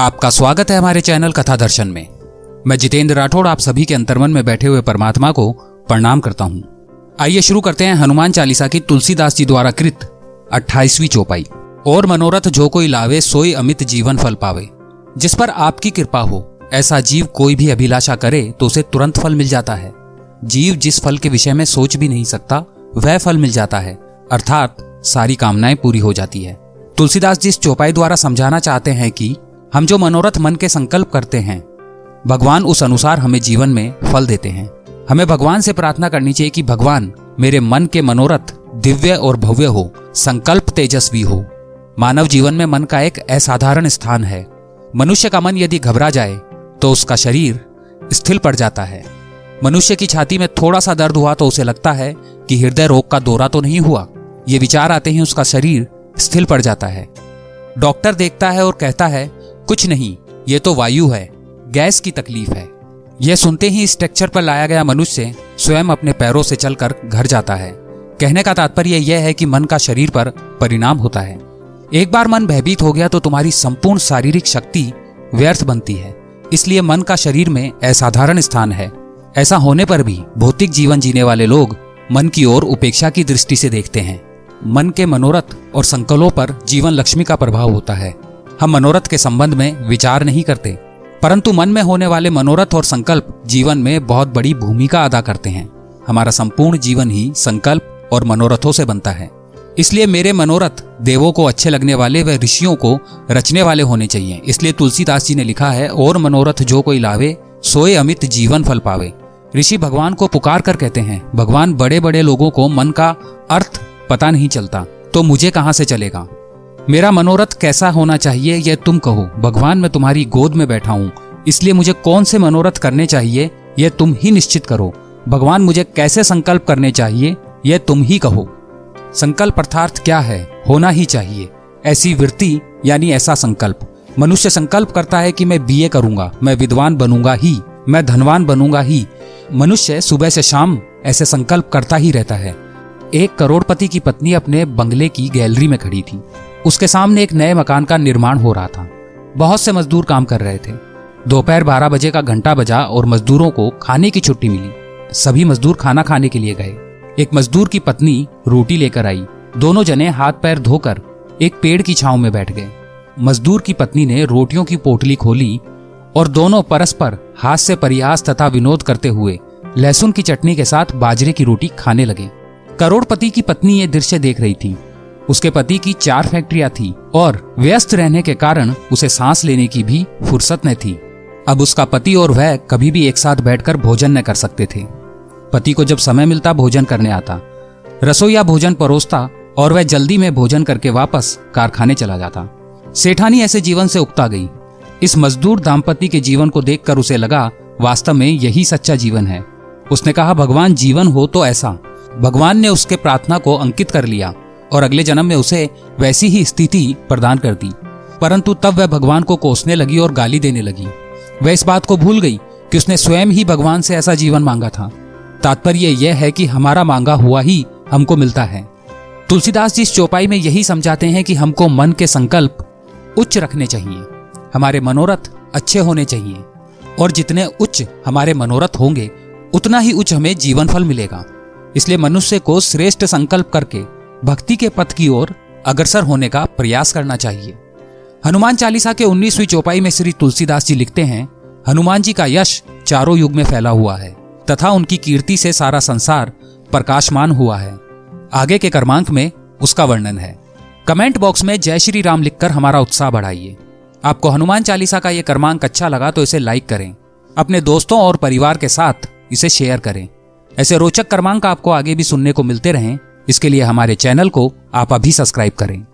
आपका स्वागत है हमारे चैनल कथा दर्शन में। मैं जितेंद्र राठौड़ आप सभी के अंतर्मन में बैठे हुए परमात्मा को प्रणाम करता हूँ। आइए शुरू करते हैं हनुमान चालीसा की तुलसीदास जी द्वारा कृत अट्ठाईसवीं चौपाई। और मनोरथ जो कोई लावे, सोई अमित जीवन फल पावे। जिस पर आपकी कृपा हो, ऐसा जीव कोई भी अभिलाषा करे तो उसे तुरंत फल मिल जाता है। जीव जिस फल के विषय में सोच भी नहीं सकता, वह फल मिल जाता है। अर्थात सारी कामनाएँ पूरी हो जाती है। तुलसीदास जी इस चौपाई द्वारा समझाना चाहते हैं कि हम जो मनोरथ मन के संकल्प करते हैं, भगवान उस अनुसार हमें जीवन में फल देते हैं। हमें भगवान से प्रार्थना करनी चाहिए कि भगवान, मेरे मन के मनोरथ दिव्य और भव्य हो, संकल्प तेजस्वी हो। मानव जीवन में मन का एक असाधारण स्थान है। मनुष्य का मन यदि घबरा जाए तो उसका शरीर स्थिर पड़ जाता है। मनुष्य की छाती में थोड़ा सा दर्द हुआ तो उसे लगता है कि हृदय रोग का दौरा तो नहीं हुआ। ये विचार आते ही उसका शरीर स्थिर पड़ जाता है। डॉक्टर देखता है और कहता है कुछ नहीं, ये तो वायु है, गैस की तकलीफ़ है। यह सुनते ही स्ट्रक्चर पर लाया गया मनुष्य स्वयं अपने पैरों से चलकर घर जाता है। कहने का तात्पर्य यह है कि मन का शरीर पर परिणाम होता है। एक बार मन भयभीत हो गया तो तुम्हारी संपूर्ण शारीरिक शक्ति व्यर्थ बनती है। इसलिए मन का शरीर में असाधारण स्थान है। ऐसा होने पर भी भौतिक जीवन जीने वाले लोग मन की ओर उपेक्षा की दृष्टि से देखते हैं। मन के मनोरथ और संकलों पर जीवन लक्ष्मी का प्रभाव होता है। हम मनोरथ के संबंध में विचार नहीं करते, परंतु मन में होने वाले मनोरथ और संकल्प जीवन में बहुत बड़ी भूमिका अदा करते हैं। हमारा संपूर्ण जीवन ही संकल्प और मनोरथों से बनता है। इसलिए मेरे मनोरथ देवों को अच्छे लगने वाले व ऋषियों को रचने वाले होने चाहिए। इसलिए तुलसीदास जी ने लिखा है, और मनोरथ जो कोई लावे, सोए अमित जीवन फल पावे। ऋषि भगवान को पुकार कर कहते हैं, भगवान बड़े बड़े लोगों को मन का अर्थ पता नहीं चलता तो मुझे कहाँ से चलेगा? मेरा मनोरथ कैसा होना चाहिए यह तुम कहो। भगवान, मैं तुम्हारी गोद में बैठा हूँ। इसलिए मुझे कौन से मनोरथ करने चाहिए, यह तुम ही निश्चित करो। भगवान, मुझे कैसे संकल्प करने चाहिए, यह तुम ही कहो। संकल्प अर्थार्थ क्या है? होना ही चाहिए। ऐसी वृत्ति, यानी ऐसा संकल्प। मनुष्य संकल्प करता है कि मैं बीए करूँगा, मैं विद्वान बनूँगा ही, मैं धनवान बनूँगा ही। मनुष्य सुबह से शाम ऐसे संकल्प करता ही रहता है। एक करोड़पति की पत्नी अपने बंगले की गैलरी में खड़ी थी। उसके सामने एक नए मकान का निर्माण हो रहा था। बहुत से मजदूर काम कर रहे थे। दोपहर बारह बजे का घंटा बजा और मजदूरों को खाने की छुट्टी मिली। सभी मजदूर खाना खाने के लिए गए। एक मजदूर की पत्नी रोटी लेकर आई। दोनों जने हाथ पैर धोकर एक पेड़ की छाव में बैठ गए। मजदूर की पत्नी ने रोटियों की पोटली खोली और दोनों परस्पर हाथ से परिहास तथा विनोद करते हुए लहसुन की चटनी के साथ बाजरे की रोटी खाने लगे। करोड़पति की पत्नी ये दृश्य देख रही थी। उसके पति की चार फैक्ट्रियाँ थी और व्यस्त रहने के कारण उसे सांस लेने की भी फुर्सत न थी। अब उसका पति और वह कभी भी एक साथ बैठकर भोजन न कर सकते थे। पति को जब समय मिलता भोजन करने आता। रसोईया भोजन परोसता और वह जल्दी में भोजन करके वापस कारखाने चला जाता। सेठानी ऐसे जीवन से उगता गई। इस मजदूर दाम्पत्य के जीवन को देखकर उसे लगा, वास्तव में यही सच्चा जीवन है। उसने कहा, भगवान, जीवन हो तो ऐसा। भगवान ने उसके प्रार्थना को अंकित कर लिया। और अगले जन्म में उसे वैसी ही स्थिति प्रदान कर दी परंतु तब वह भगवान को कोसने लगी और गाली देने लगी। वह इस बात को भूल गई कि उसने स्वयं ही भगवान से ऐसा जीवन मांगा था। तात्पर्य यह है कि हमारा मांगा हुआ ही हमको मिलता है। तुलसीदास जी इस चौपाई में यही समझाते हैं कि हमको मन के संकल्प उच्च रखने चाहिए। हमारे मनोरथ अच्छे होने चाहिए। और जितने उच्च हमारे मनोरथ होंगे, उतना ही उच्च हमें जीवन फल मिलेगा। इसलिए मनुष्य को श्रेष्ठ संकल्प करके भक्ति के पथ की ओर अग्रसर होने का प्रयास करना चाहिए। हनुमान चालीसा के उन्नीसवीं चौपाई में श्री तुलसीदास जी लिखते हैं, हनुमान जी का यश चारों युग में फैला हुआ है, तथा उनकी कीर्ति से सारा संसार प्रकाशमान हुआ है। आगे के कर्मांक में उसका वर्णन है। कमेंट बॉक्स में जय श्री राम लिखकर हमारा उत्साह बढ़ाइए। आपको हनुमान चालीसा का यह क्रमांक अच्छा लगा तो इसे लाइक करें। अपने दोस्तों और परिवार के साथ इसे शेयर करें। ऐसे रोचक क्रमांक आपको आगे भी सुनने को मिलते रहें। इसके लिए हमारे चैनल को आप अभी सब्सक्राइब करें।